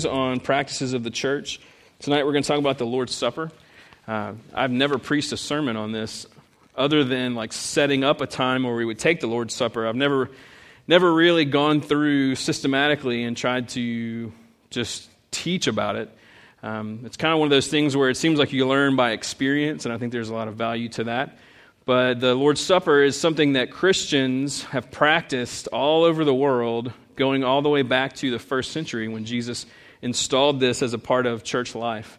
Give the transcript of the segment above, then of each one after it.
series on practices of the church. Tonight, we're going to talk about the Lord's Supper. Uh, I've never preached a sermon on this other than like setting up a time where we would take the Lord's Supper. I've never, never really gone through systematically and tried to just teach about it. Um, it's kind of one of those things where it seems like you learn by experience, and I think there's a lot of value to that. But the Lord's Supper is something that Christians have practiced all over the world going all the way back to the first century when Jesus installed this as a part of church life.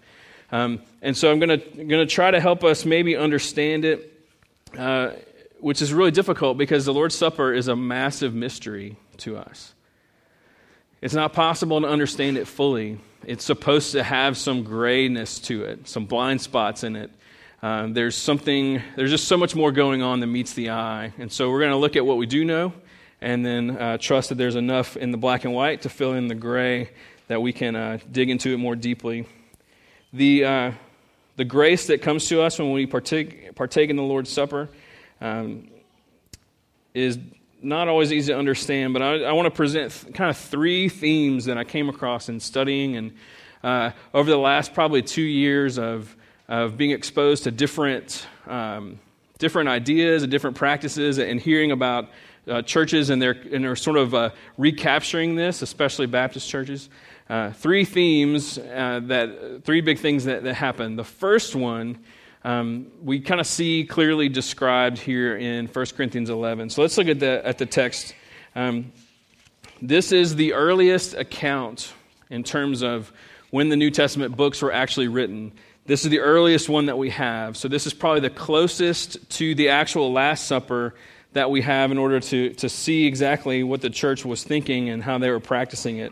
Um, and so I'm going to try to help us maybe understand it, uh, which is really difficult because the Lord's Supper is a massive mystery to us. It's not possible to understand it fully. It's supposed to have some grayness to it, some blind spots in it. Um, there's something, there's just so much more going on than meets the eye. And so we're going to look at what we do know and then uh, trust that there's enough in the black and white to fill in the gray that we can uh, dig into it more deeply. The, uh, the grace that comes to us when we partake, partake in the Lord's Supper um, is not always easy to understand, but I, I want to present th- kind of three themes that I came across in studying and uh, over the last probably two years of, of being exposed to different, um, different ideas and different practices and hearing about uh, churches, and they're, and they're sort of uh, recapturing this, especially Baptist churches. Uh, three themes uh, that, three big things that, that happen. The first one um, we kind of see clearly described here in 1 Corinthians 11. So let's look at the, at the text. Um, this is the earliest account in terms of when the New Testament books were actually written. This is the earliest one that we have. So this is probably the closest to the actual Last Supper that we have in order to, to see exactly what the church was thinking and how they were practicing it.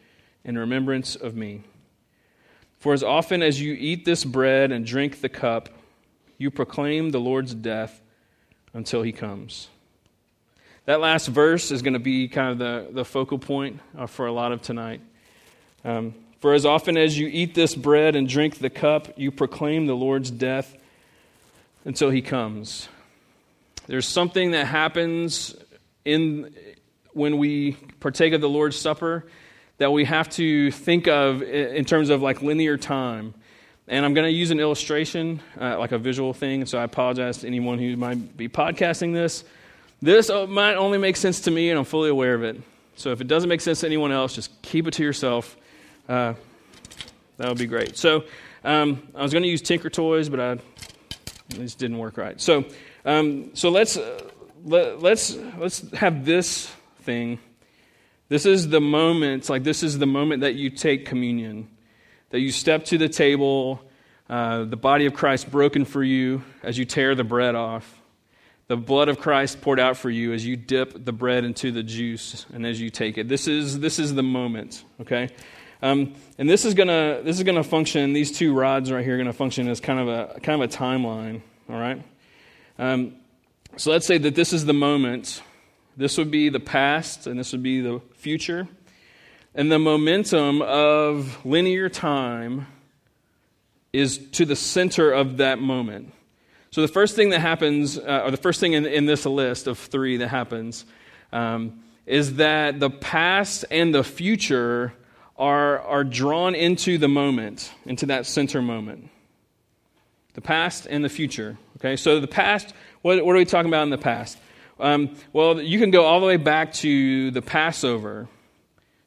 in remembrance of me. For as often as you eat this bread and drink the cup, you proclaim the Lord's death until he comes. That last verse is going to be kind of the, the focal point uh, for a lot of tonight. Um, for as often as you eat this bread and drink the cup, you proclaim the Lord's death until he comes. There's something that happens in when we partake of the Lord's Supper that we have to think of in terms of like linear time. And I'm going to use an illustration, uh, like a visual thing. So I apologize to anyone who might be podcasting this. This uh, might only make sense to me, and I'm fully aware of it. So if it doesn't make sense to anyone else, just keep it to yourself. Uh, that would be great. So um, I was going to use Tinker Toys, but I, just didn't work right. So um, so let's, uh, let, let's, let's have this thing. This is the moment, like, this is the moment that you take communion, that you step to the table, uh, the body of Christ broken for you as you tear the bread off, the blood of Christ poured out for you as you dip the bread into the juice and as you take it. This is, this is the moment, okay? Um, and this is gonna this is gonna function. These two rods right here are gonna function as kind of a kind of a timeline. All right. Um, so let's say that this is the moment. This would be the past, and this would be the future. And the momentum of linear time is to the center of that moment. So the first thing that happens, uh, or the first thing in, in, this list of three that happens, um, is that the past and the future are, are drawn into the moment, into that center moment. The past and the future. Okay, so the past, what, what are we talking about in the past? Um, well, you can go all the way back to the Passover.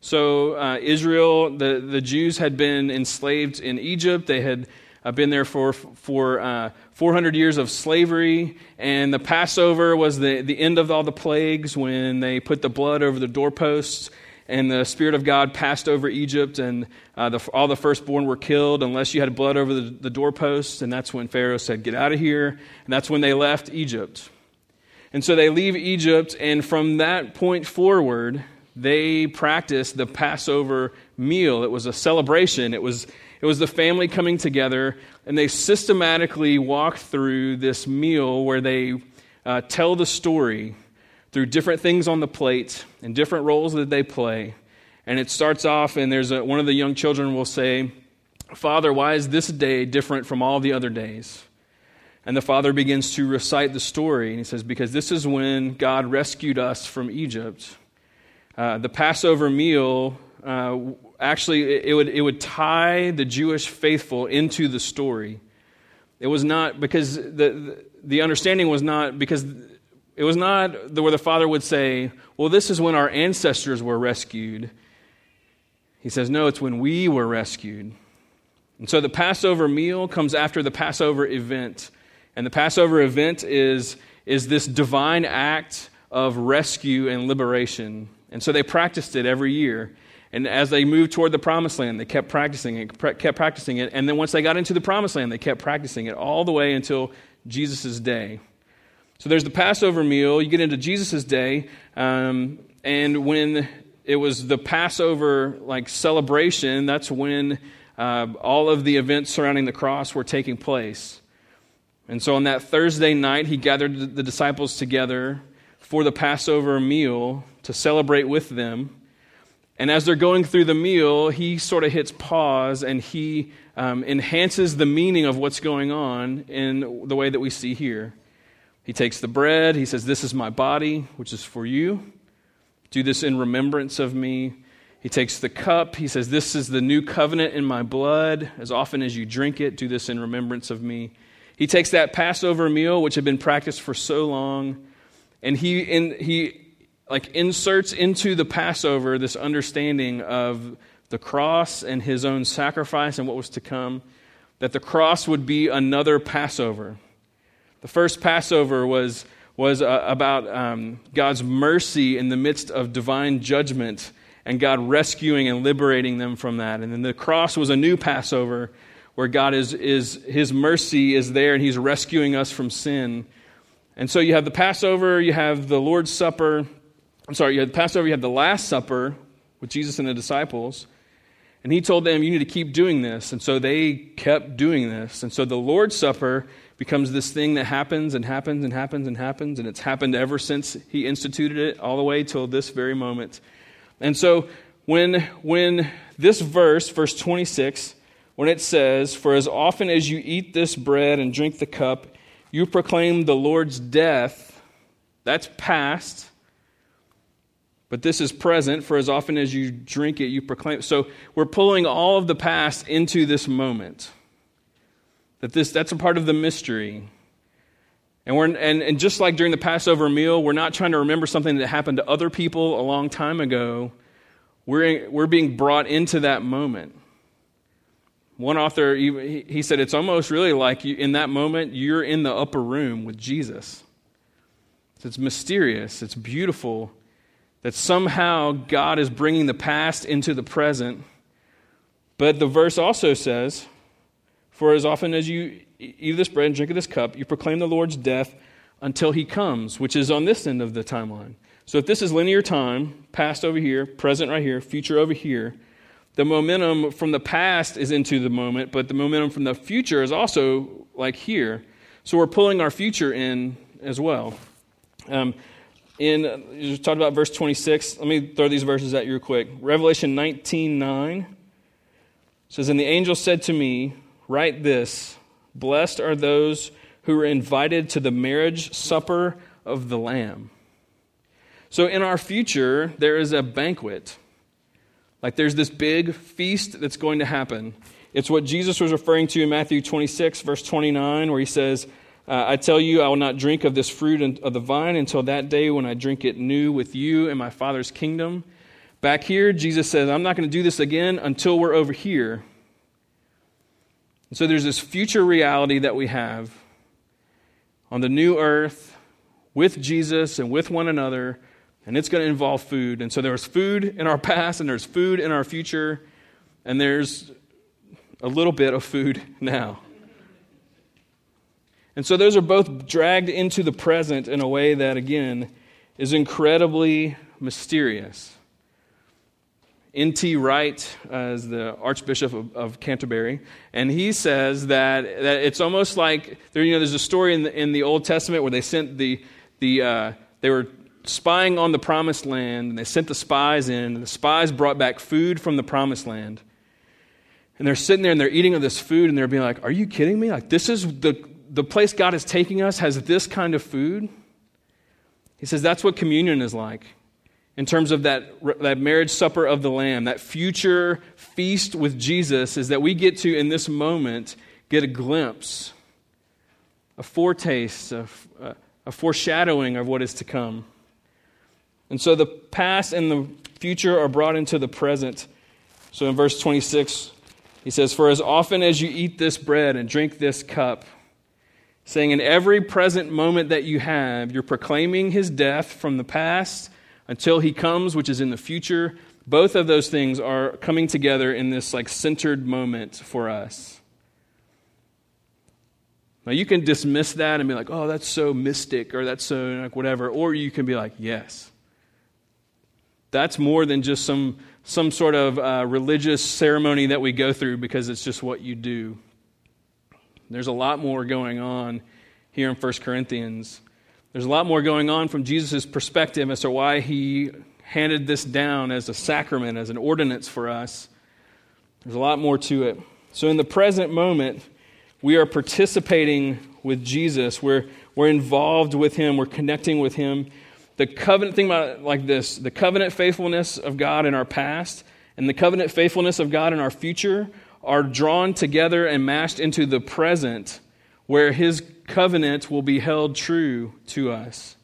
So, uh, Israel, the, the Jews had been enslaved in Egypt. They had uh, been there for, for uh, 400 years of slavery. And the Passover was the, the end of all the plagues when they put the blood over the doorposts and the Spirit of God passed over Egypt, and uh, the, all the firstborn were killed unless you had blood over the, the doorposts. And that's when Pharaoh said, Get out of here. And that's when they left Egypt. And so they leave Egypt, and from that point forward, they practiced the Passover meal. It was a celebration. It was, it was the family coming together, and they systematically walk through this meal where they uh, tell the story through different things on the plate and different roles that they play. And it starts off, and there's a, one of the young children will say, Father, why is this day different from all the other days? And the father begins to recite the story, and he says, Because this is when God rescued us from Egypt. Uh, the Passover meal uh, actually it would, it would tie the Jewish faithful into the story. It was not because the, the, the understanding was not because it was not the, where the father would say, Well, this is when our ancestors were rescued. He says, No, it's when we were rescued. And so the Passover meal comes after the Passover event. And the Passover event is, is this divine act of rescue and liberation. And so they practiced it every year. And as they moved toward the promised land, they kept practicing it, kept practicing it. And then once they got into the promised land, they kept practicing it all the way until Jesus' day. So there's the Passover meal. You get into Jesus' day. Um, and when it was the Passover like celebration, that's when uh, all of the events surrounding the cross were taking place. And so on that Thursday night, he gathered the disciples together for the Passover meal to celebrate with them. And as they're going through the meal, he sort of hits pause and he um, enhances the meaning of what's going on in the way that we see here. He takes the bread, he says, This is my body, which is for you. Do this in remembrance of me. He takes the cup. He says, This is the new covenant in my blood. As often as you drink it, do this in remembrance of me. He takes that Passover meal, which had been practiced for so long, and he, in, he like inserts into the Passover this understanding of the cross and his own sacrifice and what was to come, that the cross would be another Passover. The first Passover was, was uh, about um, God's mercy in the midst of divine judgment and God rescuing and liberating them from that. And then the cross was a new Passover where God is, is his mercy is there and he's rescuing us from sin. And so you have the Passover, you have the Lord's Supper. I'm sorry, you have the Passover, you have the Last Supper with Jesus and the disciples. And he told them, You need to keep doing this. And so they kept doing this. And so the Lord's Supper becomes this thing that happens and happens and happens and happens. And it's happened ever since he instituted it, all the way till this very moment. And so when, when this verse, verse 26, when it says, For as often as you eat this bread and drink the cup, you proclaim the Lord's death, that's past. But this is present, for as often as you drink it, you proclaim. So we're pulling all of the past into this moment. That this, that's a part of the mystery. And, we're, and, and just like during the Passover meal, we're not trying to remember something that happened to other people a long time ago. We're, we're being brought into that moment. One author, he, said, it's almost really like you, in that moment, you're in the upper room with Jesus. It's mysterious, it's beautiful that somehow God is bringing the past into the present. But the verse also says, For as often as you eat of this bread and drink of this cup, you proclaim the Lord's death until he comes, which is on this end of the timeline. So if this is linear time, past over here, present right here, future over here, the momentum from the past is into the moment, but the momentum from the future is also like here. So we're pulling our future in as well. Um, in you talked about verse 26. Let me throw these verses at you real quick. Revelation 19 9 says, And the angel said to me, Write this Blessed are those who are invited to the marriage supper of the Lamb. So in our future, there is a banquet. Like there's this big feast that's going to happen. It's what Jesus was referring to in Matthew 26, verse 29, where he says, uh, I tell you, I will not drink of this fruit of the vine until that day when I drink it new with you in my Father's kingdom. Back here, Jesus says, I'm not going to do this again until we're over here. And so there's this future reality that we have on the new earth with Jesus and with one another, and it's going to involve food. And so there's food in our past, and there's food in our future, and there's a little bit of food now. And so those are both dragged into the present in a way that, again, is incredibly mysterious. N.T. Wright uh, is the Archbishop of, of, Canterbury, and he says that, that it's almost like there, you know, there's a story in the, in the Old Testament where they sent the, the uh, they were spying on the promised land, and they sent the spies in, and the spies brought back food from the promised land. And they're sitting there and they're eating of this food, and they're being like, Are you kidding me? Like, this is the, the place God is taking us has this kind of food? He says that's what communion is like in terms of that, that marriage supper of the Lamb, that future feast with Jesus, is that we get to, in this moment, get a glimpse, a foretaste, a, a foreshadowing of what is to come. And so the past and the future are brought into the present. So in verse 26, he says, For as often as you eat this bread and drink this cup, saying, In every present moment that you have, you're proclaiming his death from the past until he comes, which is in the future. Both of those things are coming together in this like centered moment for us. Now you can dismiss that and be like, "Oh, that's so mystic," or "That's so like whatever," or you can be like, "Yes, that's more than just some some sort of uh, religious ceremony that we go through because it's just what you do." There's a lot more going on here in 1 Corinthians. There's a lot more going on from Jesus' perspective as to why he handed this down as a sacrament, as an ordinance for us. There's a lot more to it. So, in the present moment, we are participating with Jesus. We're, we're involved with him. We're connecting with him. The covenant, think about like this the covenant faithfulness of God in our past and the covenant faithfulness of God in our future are drawn together and mashed into the present where his covenant will be held true to us.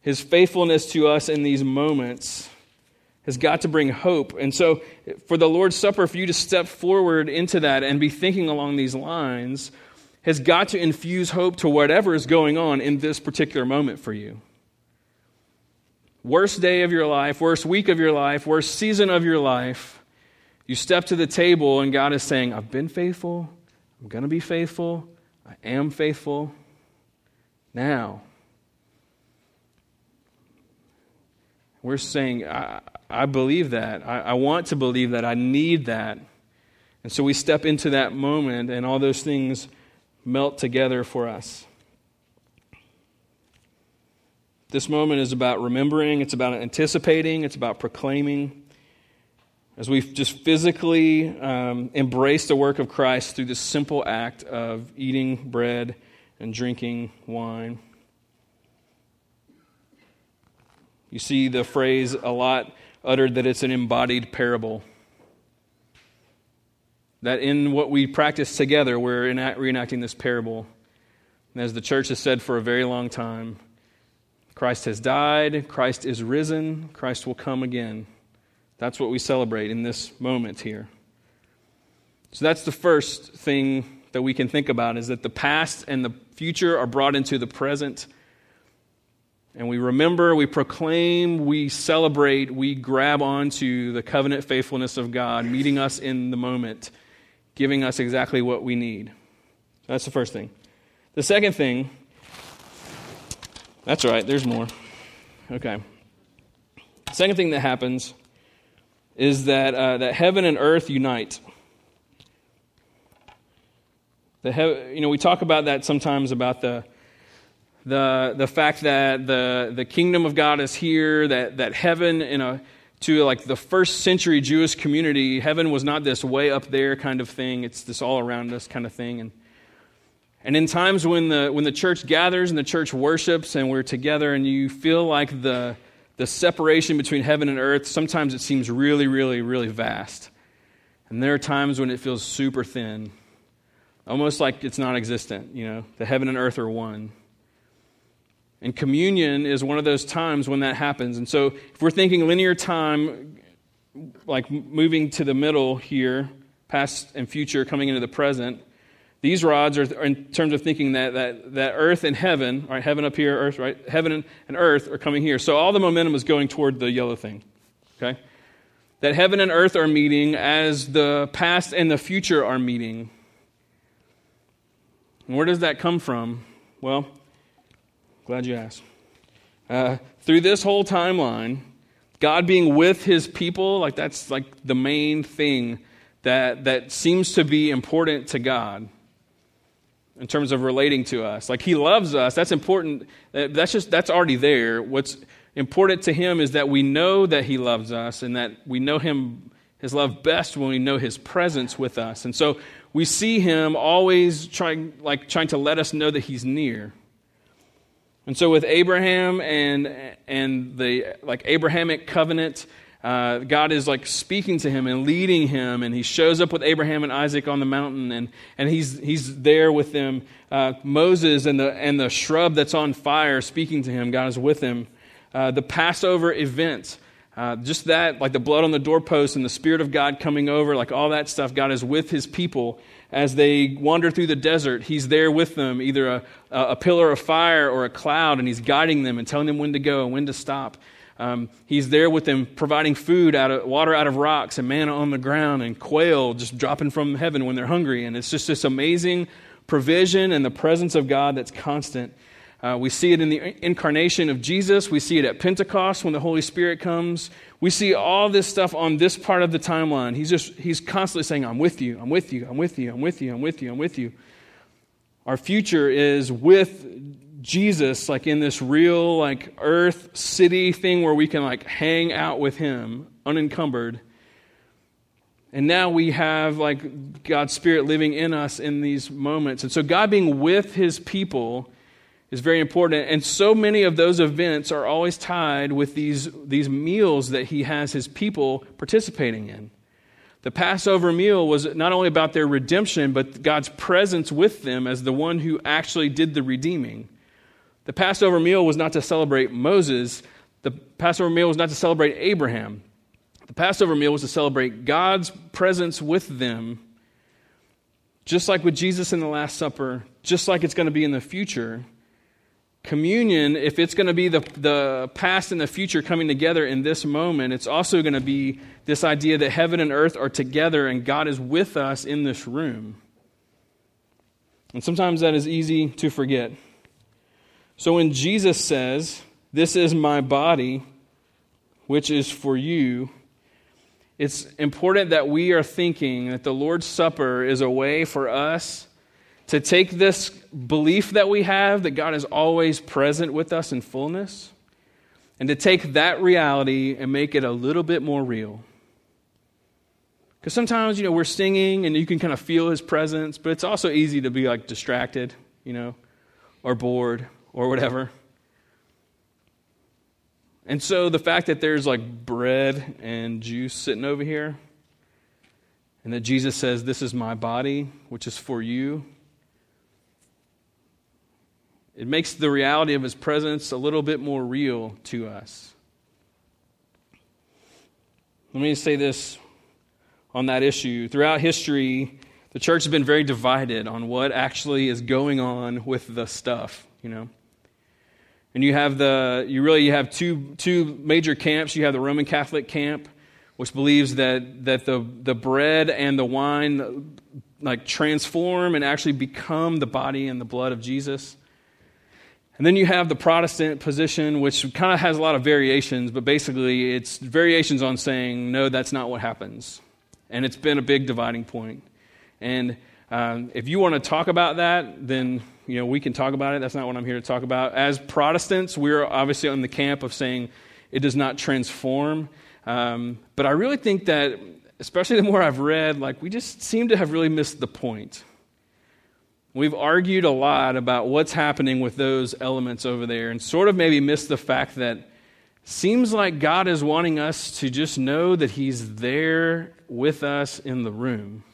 His faithfulness to us in these moments has got to bring hope. And so, for the Lord's Supper, for you to step forward into that and be thinking along these lines, has got to infuse hope to whatever is going on in this particular moment for you. Worst day of your life, worst week of your life, worst season of your life, you step to the table and God is saying, I've been faithful, I'm going to be faithful, I am faithful now. We're saying, I, I believe that. I, I want to believe that. I need that. And so we step into that moment, and all those things melt together for us. This moment is about remembering, it's about anticipating, it's about proclaiming. As we just physically um, embrace the work of Christ through this simple act of eating bread and drinking wine. You see the phrase a lot uttered that it's an embodied parable. That in what we practice together, we're reenacting this parable. And as the church has said for a very long time, Christ has died, Christ is risen, Christ will come again. That's what we celebrate in this moment here. So that's the first thing that we can think about is that the past and the future are brought into the present. And we remember, we proclaim, we celebrate, we grab onto the covenant faithfulness of God, meeting us in the moment, giving us exactly what we need. That's the first thing. The second thing, that's right, there's more. Okay. second thing that happens is that, uh, that heaven and earth unite. The he- you know, we talk about that sometimes about the, the, the fact that the, the kingdom of God is here, that, that heaven, in a, to like the first century Jewish community, heaven was not this way up there kind of thing, it's this all around us kind of thing. And, and in times when the, when the church gathers and the church worships and we're together and you feel like the, the separation between heaven and earth, sometimes it seems really, really, really vast. And there are times when it feels super thin, almost like it's non existent, you know, the heaven and earth are one. And communion is one of those times when that happens. And so if we're thinking linear time, like moving to the middle here, past and future coming into the present, these rods are in terms of thinking that, that, that earth and heaven, right, heaven up here, earth, right, heaven and earth are coming here. So all the momentum is going toward the yellow thing, okay? That heaven and earth are meeting as the past and the future are meeting. And where does that come from? Well, glad you asked. Uh, through this whole timeline, God being with his people, like that's like the main thing that, that seems to be important to God in terms of relating to us. Like he loves us. That's important. Uh, that's just that's already there. What's important to him is that we know that he loves us and that we know him his love best when we know his presence with us. And so we see him always trying like trying to let us know that he's near. And so with Abraham and and the like Abrahamic covenant, uh, God is like speaking to him and leading him, and he shows up with Abraham and Isaac on the mountain, and, and he's, he's there with them. Uh, Moses and the, and the shrub that's on fire speaking to him, God is with him. Uh, the Passover event, uh, just that, like the blood on the doorpost and the Spirit of God coming over, like all that stuff, God is with his people as they wander through the desert. He's there with them, either a, a pillar of fire or a cloud, and he's guiding them and telling them when to go and when to stop. Um, he's there with them, providing food out of water out of rocks and manna on the ground and quail just dropping from heaven when they're hungry. And it's just this amazing provision and the presence of God that's constant. Uh, we see it in the incarnation of Jesus. We see it at Pentecost when the Holy Spirit comes. We see all this stuff on this part of the timeline. He's just he's constantly saying, "I'm with you. I'm with you. I'm with you. I'm with you. I'm with you. I'm with you." Our future is with Jesus like in this real like earth city thing where we can like hang out with him unencumbered. And now we have like God's spirit living in us in these moments. And so God being with his people is very important. And so many of those events are always tied with these, these meals that he has his people participating in. The Passover meal was not only about their redemption, but God's presence with them as the one who actually did the redeeming. The Passover meal was not to celebrate Moses, the Passover meal was not to celebrate Abraham. The Passover meal was to celebrate God's presence with them, just like with Jesus in the Last Supper, just like it's going to be in the future. Communion, if it's going to be the, the past and the future coming together in this moment, it's also going to be this idea that heaven and earth are together and God is with us in this room. And sometimes that is easy to forget. So when Jesus says, This is my body, which is for you, it's important that we are thinking that the Lord's Supper is a way for us to take this belief that we have that God is always present with us in fullness and to take that reality and make it a little bit more real. Because sometimes, you know, we're singing and you can kind of feel his presence, but it's also easy to be like distracted, you know, or bored or whatever. And so the fact that there's like bread and juice sitting over here, and that Jesus says, This is my body, which is for you, it makes the reality of his presence a little bit more real to us. Let me say this on that issue. Throughout history, the church has been very divided on what actually is going on with the stuff, you know. And you have the, you really you have two, two major camps. You have the Roman Catholic camp, which believes that, that the, the bread and the wine like transform and actually become the body and the blood of Jesus. And then you have the Protestant position, which kind of has a lot of variations, but basically it's variations on saying, no, that's not what happens. And it's been a big dividing point. And um, if you want to talk about that, then you know we can talk about it. That's not what I'm here to talk about. As Protestants, we're obviously in the camp of saying it does not transform. Um, but I really think that, especially the more I've read, like we just seem to have really missed the point. We've argued a lot about what's happening with those elements over there, and sort of maybe missed the fact that seems like God is wanting us to just know that He's there with us in the room.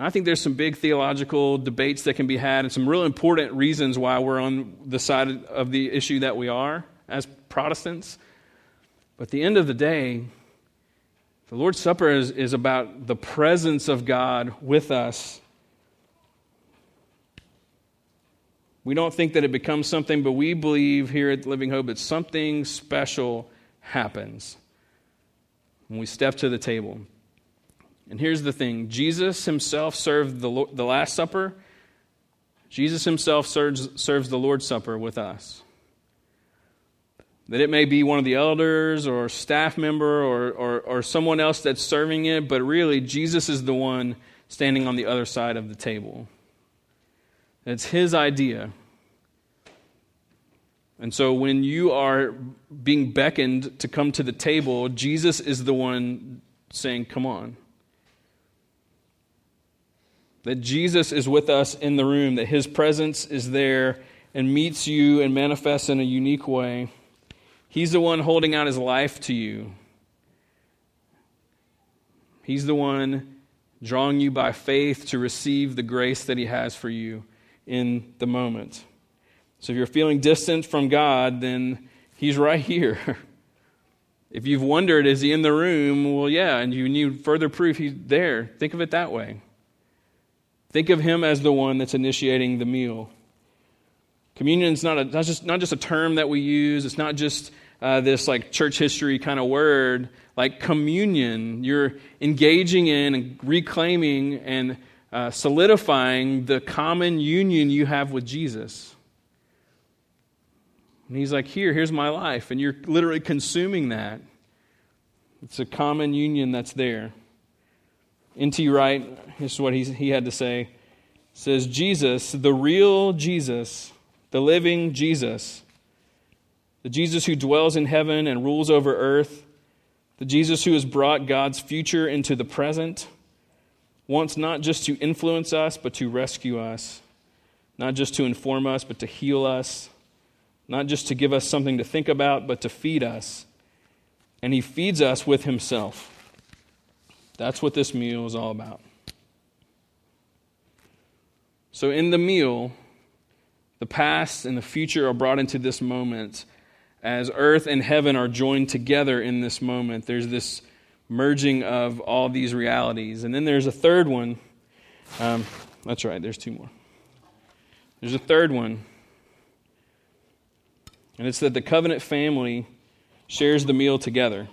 I think there's some big theological debates that can be had and some real important reasons why we're on the side of the issue that we are as Protestants. But at the end of the day, the Lord's Supper is, is about the presence of God with us. We don't think that it becomes something, but we believe here at Living Hope that something special happens when we step to the table. And here's the thing Jesus himself served the, the Last Supper, Jesus himself serves, serves the Lord's Supper with us. That it may be one of the elders or staff member or, or, or someone else that's serving it, but really, Jesus is the one standing on the other side of the table. It's his idea. And so when you are being beckoned to come to the table, Jesus is the one saying, Come on. That Jesus is with us in the room, that his presence is there and meets you and manifests in a unique way. He's the one holding out his life to you. He's the one drawing you by faith to receive the grace that he has for you in the moment. So if you're feeling distant from God, then He's right here. if you've wondered, is He in the room? Well, yeah, and you need further proof He's there. Think of it that way. Think of Him as the one that's initiating the meal. Communion is not, a, not, just, not just a term that we use, it's not just uh, this like church history kind of word. Like communion, you're engaging in and reclaiming and uh, solidifying the common union you have with Jesus. And he's like, Here, here's my life. And you're literally consuming that. It's a common union that's there. N.T. Wright, this is what he, he had to say. says, Jesus, the real Jesus, the living Jesus, the Jesus who dwells in heaven and rules over earth, the Jesus who has brought God's future into the present, wants not just to influence us, but to rescue us, not just to inform us, but to heal us not just to give us something to think about, but to feed us. And He feeds us with Himself. That's what this meal is all about. So, in the meal, the past and the future are brought into this moment as earth and heaven are joined together in this moment. There's this merging of all these realities. And then there's a third one. Um, that's right, there's two more. There's a third one and it's that the covenant family shares the meal together.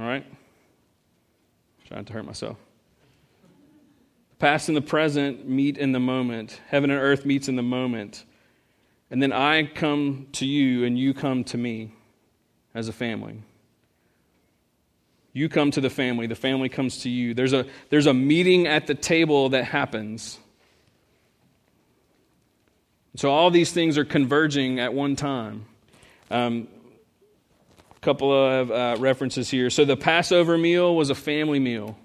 All right? Trying to hurt myself. The past and the present meet in the moment. Heaven and earth meets in the moment. And then I come to you and you come to me as a family. You come to the family, the family comes to you. There's a, there's a meeting at the table that happens. So all these things are converging at one time. Um, couple of uh, references here. So the Passover meal was a family meal.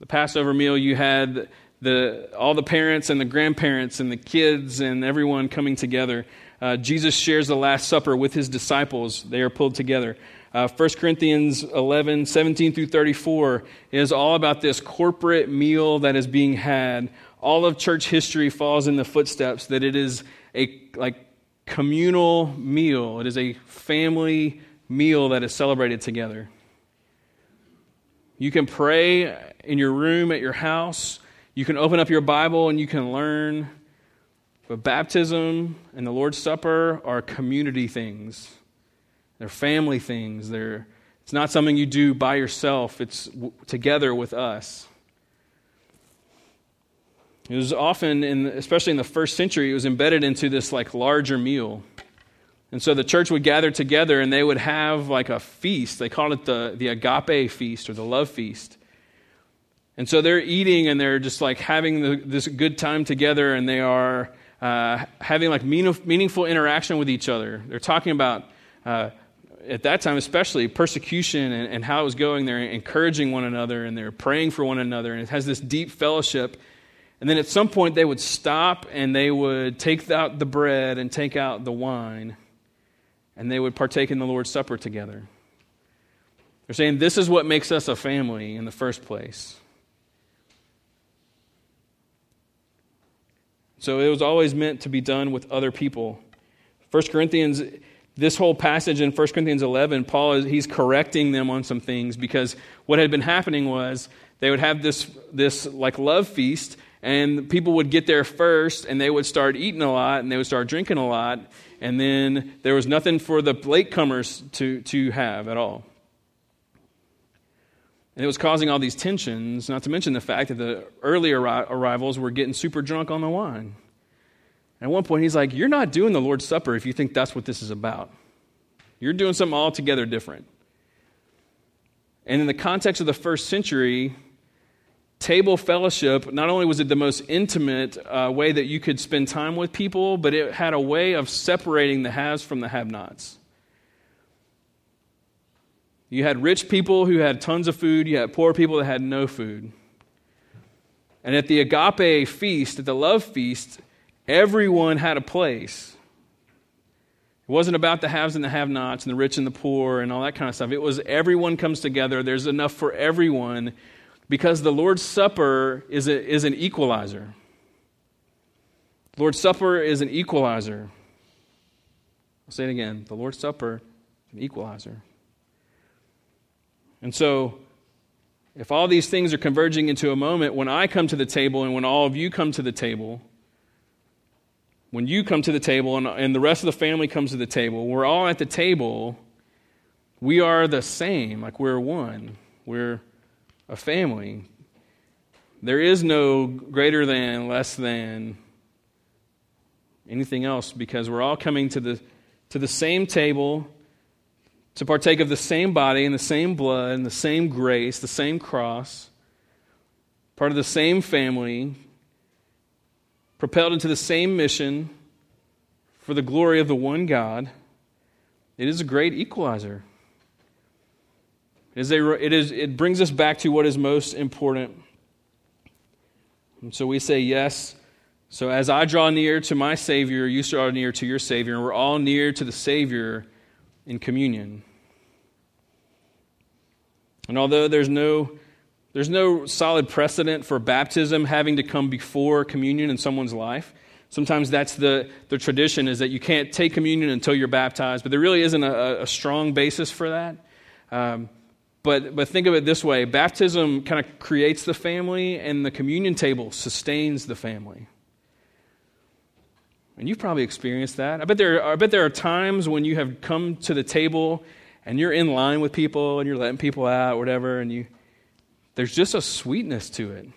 The Passover meal, you had the, all the parents and the grandparents and the kids and everyone coming together. Uh, Jesus shares the Last Supper with his disciples. They are pulled together. Uh, 1 Corinthians 11, 17 through 34 is all about this corporate meal that is being had all of church history falls in the footsteps that it is a like communal meal. It is a family meal that is celebrated together. You can pray in your room at your house. You can open up your Bible and you can learn. But baptism and the Lord's Supper are community things. They're family things. They're, it's not something you do by yourself, it's w- together with us. It was often, in, especially in the first century, it was embedded into this like larger meal. And so the church would gather together and they would have like a feast. They called it the, the agape feast or the love feast. And so they're eating and they're just like having the, this good time together and they are uh, having like mean, meaningful interaction with each other. They're talking about, uh, at that time especially, persecution and, and how it was going. They're encouraging one another and they're praying for one another. And it has this deep fellowship and then at some point, they would stop and they would take out the bread and take out the wine, and they would partake in the Lord's Supper together. They're saying this is what makes us a family in the first place. So it was always meant to be done with other people. 1 Corinthians, this whole passage in 1 Corinthians 11, Paul is he's correcting them on some things because what had been happening was they would have this, this like love feast and people would get there first and they would start eating a lot and they would start drinking a lot and then there was nothing for the latecomers to, to have at all. And it was causing all these tensions not to mention the fact that the early arri- arrivals were getting super drunk on the wine. At one point he's like you're not doing the lord's supper if you think that's what this is about. You're doing something altogether different. And in the context of the first century table fellowship, not only was it the most intimate uh, way that you could spend time with people, but it had a way of separating the haves from the have nots. You had rich people who had tons of food, you had poor people that had no food. And at the agape feast, at the love feast, everyone had a place. It wasn't about the haves and the have nots and the rich and the poor and all that kind of stuff. It was everyone comes together, there's enough for everyone because the Lord's Supper is, a, is an equalizer. Lord's Supper is an equalizer. I'll say it again. The Lord's Supper is an equalizer. And so, if all these things are converging into a moment when I come to the table and when all of you come to the table, when you come to the table and, and the rest of the family comes to the table, we're all at the table. We are the same, like we're one. We're a family. There is no greater than, less than, anything else because we're all coming to the, to the same table to partake of the same body and the same blood and the same grace, the same cross, part of the same family, propelled into the same mission for the glory of the one God. It is a great equalizer. It, is a, it, is, it brings us back to what is most important. And so we say yes. So as I draw near to my Savior, you draw near to your Savior, and we're all near to the Savior in communion. And although there's no, there's no solid precedent for baptism having to come before communion in someone's life, sometimes that's the, the tradition is that you can't take communion until you're baptized, but there really isn't a, a strong basis for that. Um, but, but think of it this way baptism kind of creates the family, and the communion table sustains the family. And you've probably experienced that. I bet, there are, I bet there are times when you have come to the table and you're in line with people and you're letting people out, whatever, and you, there's just a sweetness to it.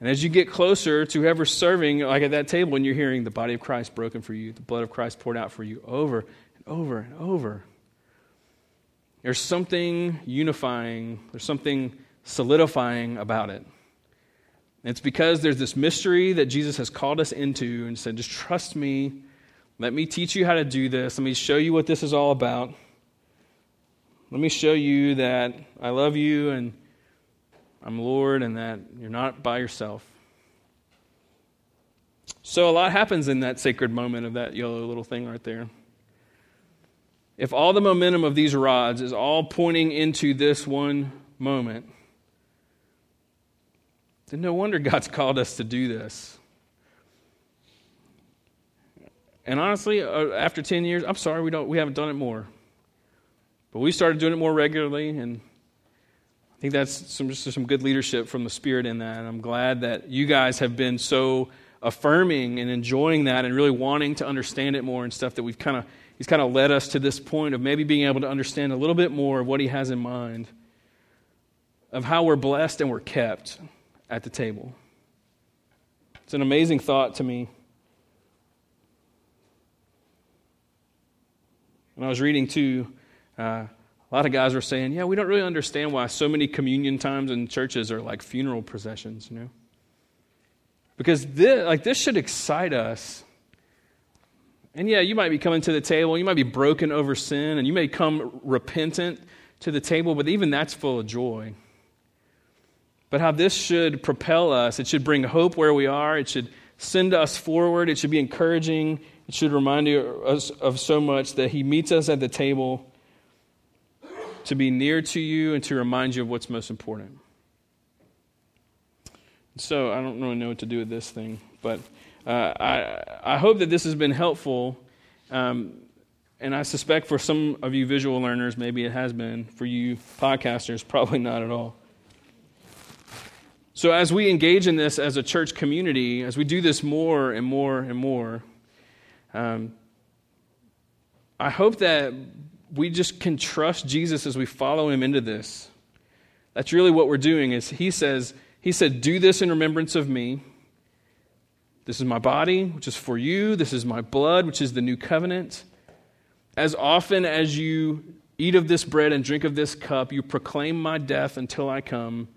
And as you get closer to whoever's serving, like at that table, and you're hearing the body of Christ broken for you, the blood of Christ poured out for you over and over and over. There's something unifying, there's something solidifying about it. And it's because there's this mystery that Jesus has called us into and said, just trust me. Let me teach you how to do this. Let me show you what this is all about. Let me show you that I love you and I'm Lord and that you're not by yourself. So, a lot happens in that sacred moment of that yellow little thing right there if all the momentum of these rods is all pointing into this one moment, then no wonder God's called us to do this. And honestly, uh, after 10 years, I'm sorry we, don't, we haven't done it more. But we started doing it more regularly, and I think that's some, just some good leadership from the Spirit in that. And I'm glad that you guys have been so affirming and enjoying that and really wanting to understand it more and stuff that we've kind of he's kind of led us to this point of maybe being able to understand a little bit more of what he has in mind, of how we're blessed and we're kept at the table. It's an amazing thought to me. When I was reading too, uh, a lot of guys were saying, "Yeah, we don't really understand why so many communion times in churches are like funeral processions," you know, because this, like this should excite us and yeah, you might be coming to the table, you might be broken over sin, and you may come repentant to the table, but even that's full of joy. But how this should propel us, it should bring hope where we are, it should send us forward, it should be encouraging, it should remind us of so much that He meets us at the table to be near to you and to remind you of what's most important. So I don't really know what to do with this thing, but. Uh, I, I hope that this has been helpful. Um, and I suspect for some of you visual learners, maybe it has been. For you podcasters, probably not at all. So, as we engage in this as a church community, as we do this more and more and more, um, I hope that we just can trust Jesus as we follow him into this. That's really what we're doing is he says, he said, do this in remembrance of me. This is my body, which is for you. This is my blood, which is the new covenant. As often as you eat of this bread and drink of this cup, you proclaim my death until I come.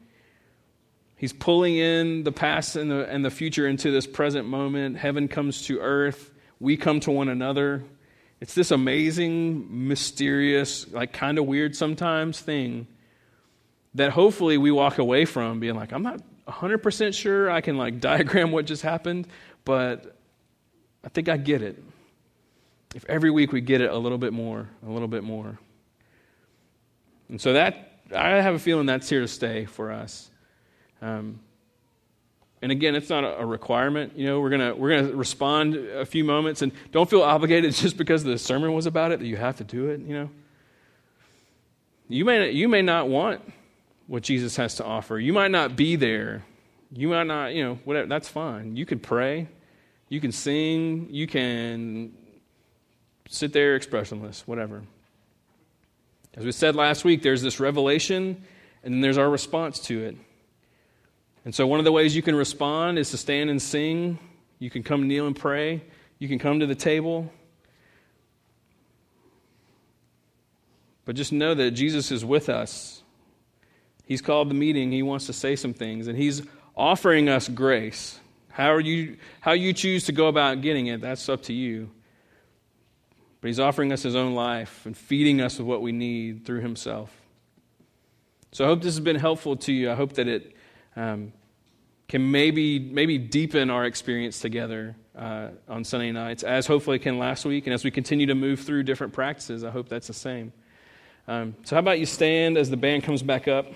He's pulling in the past and the, and the future into this present moment. Heaven comes to earth. We come to one another. It's this amazing, mysterious, like kind of weird sometimes thing that hopefully we walk away from being like, I'm not 100% sure I can like diagram what just happened, but I think I get it. If every week we get it a little bit more, a little bit more. And so that, I have a feeling that's here to stay for us. Um, and again, it's not a requirement. You know, we're gonna we're gonna respond a few moments, and don't feel obligated just because the sermon was about it that you have to do it. You know, you may you may not want what Jesus has to offer. You might not be there. You might not. You know, whatever. That's fine. You can pray. You can sing. You can sit there expressionless. Whatever. As we said last week, there's this revelation, and then there's our response to it. And so, one of the ways you can respond is to stand and sing. You can come kneel and pray. You can come to the table. But just know that Jesus is with us. He's called the meeting. He wants to say some things, and He's offering us grace. How, you, how you choose to go about getting it, that's up to you. But He's offering us His own life and feeding us with what we need through Himself. So I hope this has been helpful to you. I hope that it um, can maybe maybe deepen our experience together uh, on Sunday nights, as hopefully it can last week, and as we continue to move through different practices. I hope that's the same. Um, so, how about you stand as the band comes back up?